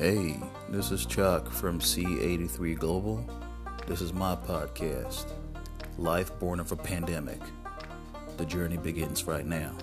Hey, this is Chuck from C83 Global. This is my podcast, Life Born of a Pandemic. The journey begins right now.